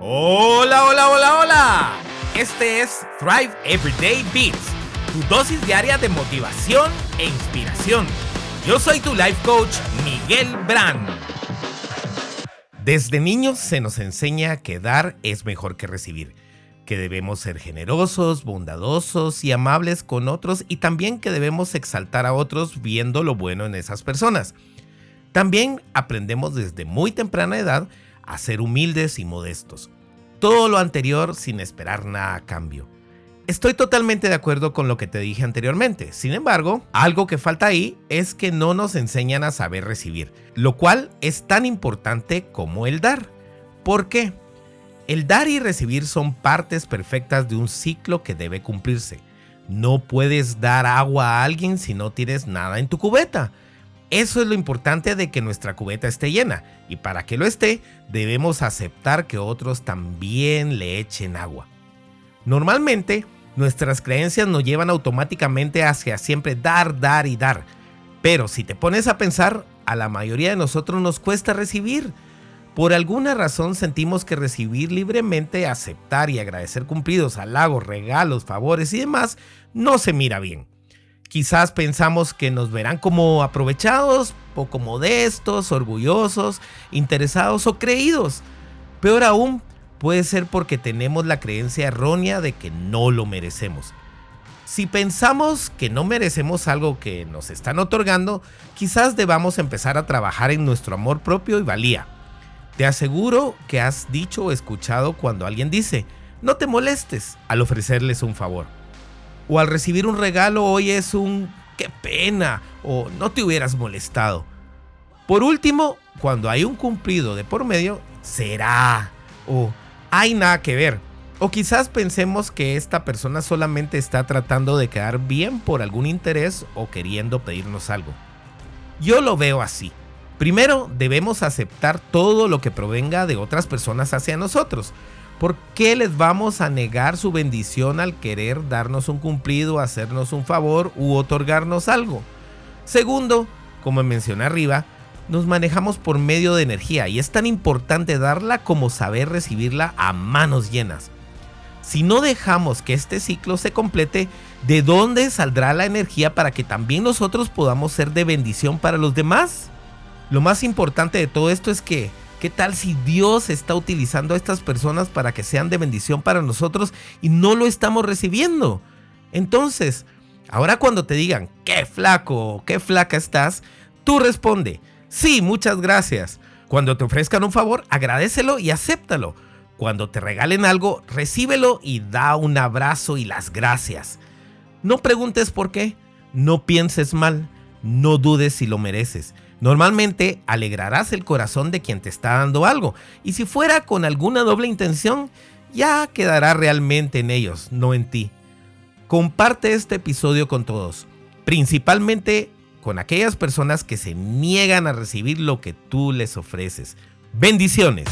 Hola, hola, hola, hola. Este es Thrive Everyday Beats, tu dosis diaria de motivación e inspiración. Yo soy tu life coach, Miguel Brand. Desde niños se nos enseña que dar es mejor que recibir, que debemos ser generosos, bondadosos y amables con otros y también que debemos exaltar a otros viendo lo bueno en esas personas. También aprendemos desde muy temprana edad a ser humildes y modestos. Todo lo anterior sin esperar nada a cambio. Estoy totalmente de acuerdo con lo que te dije anteriormente. Sin embargo, algo que falta ahí es que no nos enseñan a saber recibir, lo cual es tan importante como el dar. ¿Por qué? El dar y recibir son partes perfectas de un ciclo que debe cumplirse. No puedes dar agua a alguien si no tienes nada en tu cubeta. Eso es lo importante de que nuestra cubeta esté llena y para que lo esté debemos aceptar que otros también le echen agua. Normalmente nuestras creencias nos llevan automáticamente hacia siempre dar, dar y dar, pero si te pones a pensar, a la mayoría de nosotros nos cuesta recibir. Por alguna razón sentimos que recibir libremente, aceptar y agradecer cumplidos, halagos, regalos, favores y demás no se mira bien. Quizás pensamos que nos verán como aprovechados, poco modestos, orgullosos, interesados o creídos. Peor aún, puede ser porque tenemos la creencia errónea de que no lo merecemos. Si pensamos que no merecemos algo que nos están otorgando, quizás debamos empezar a trabajar en nuestro amor propio y valía. Te aseguro que has dicho o escuchado cuando alguien dice, no te molestes al ofrecerles un favor o al recibir un regalo hoy es un qué pena o no te hubieras molestado. Por último, cuando hay un cumplido de por medio, será o hay nada que ver. O quizás pensemos que esta persona solamente está tratando de quedar bien por algún interés o queriendo pedirnos algo. Yo lo veo así. Primero, debemos aceptar todo lo que provenga de otras personas hacia nosotros. ¿Por qué les vamos a negar su bendición al querer darnos un cumplido, hacernos un favor u otorgarnos algo? Segundo, como mencioné arriba, nos manejamos por medio de energía y es tan importante darla como saber recibirla a manos llenas. Si no dejamos que este ciclo se complete, ¿de dónde saldrá la energía para que también nosotros podamos ser de bendición para los demás? Lo más importante de todo esto es que ¿Qué tal si Dios está utilizando a estas personas para que sean de bendición para nosotros y no lo estamos recibiendo? Entonces, ahora cuando te digan, qué flaco, qué flaca estás, tú responde, sí, muchas gracias. Cuando te ofrezcan un favor, agradecelo y acéptalo. Cuando te regalen algo, recíbelo y da un abrazo y las gracias. No preguntes por qué, no pienses mal, no dudes si lo mereces. Normalmente alegrarás el corazón de quien te está dando algo, y si fuera con alguna doble intención, ya quedará realmente en ellos, no en ti. Comparte este episodio con todos, principalmente con aquellas personas que se niegan a recibir lo que tú les ofreces. Bendiciones.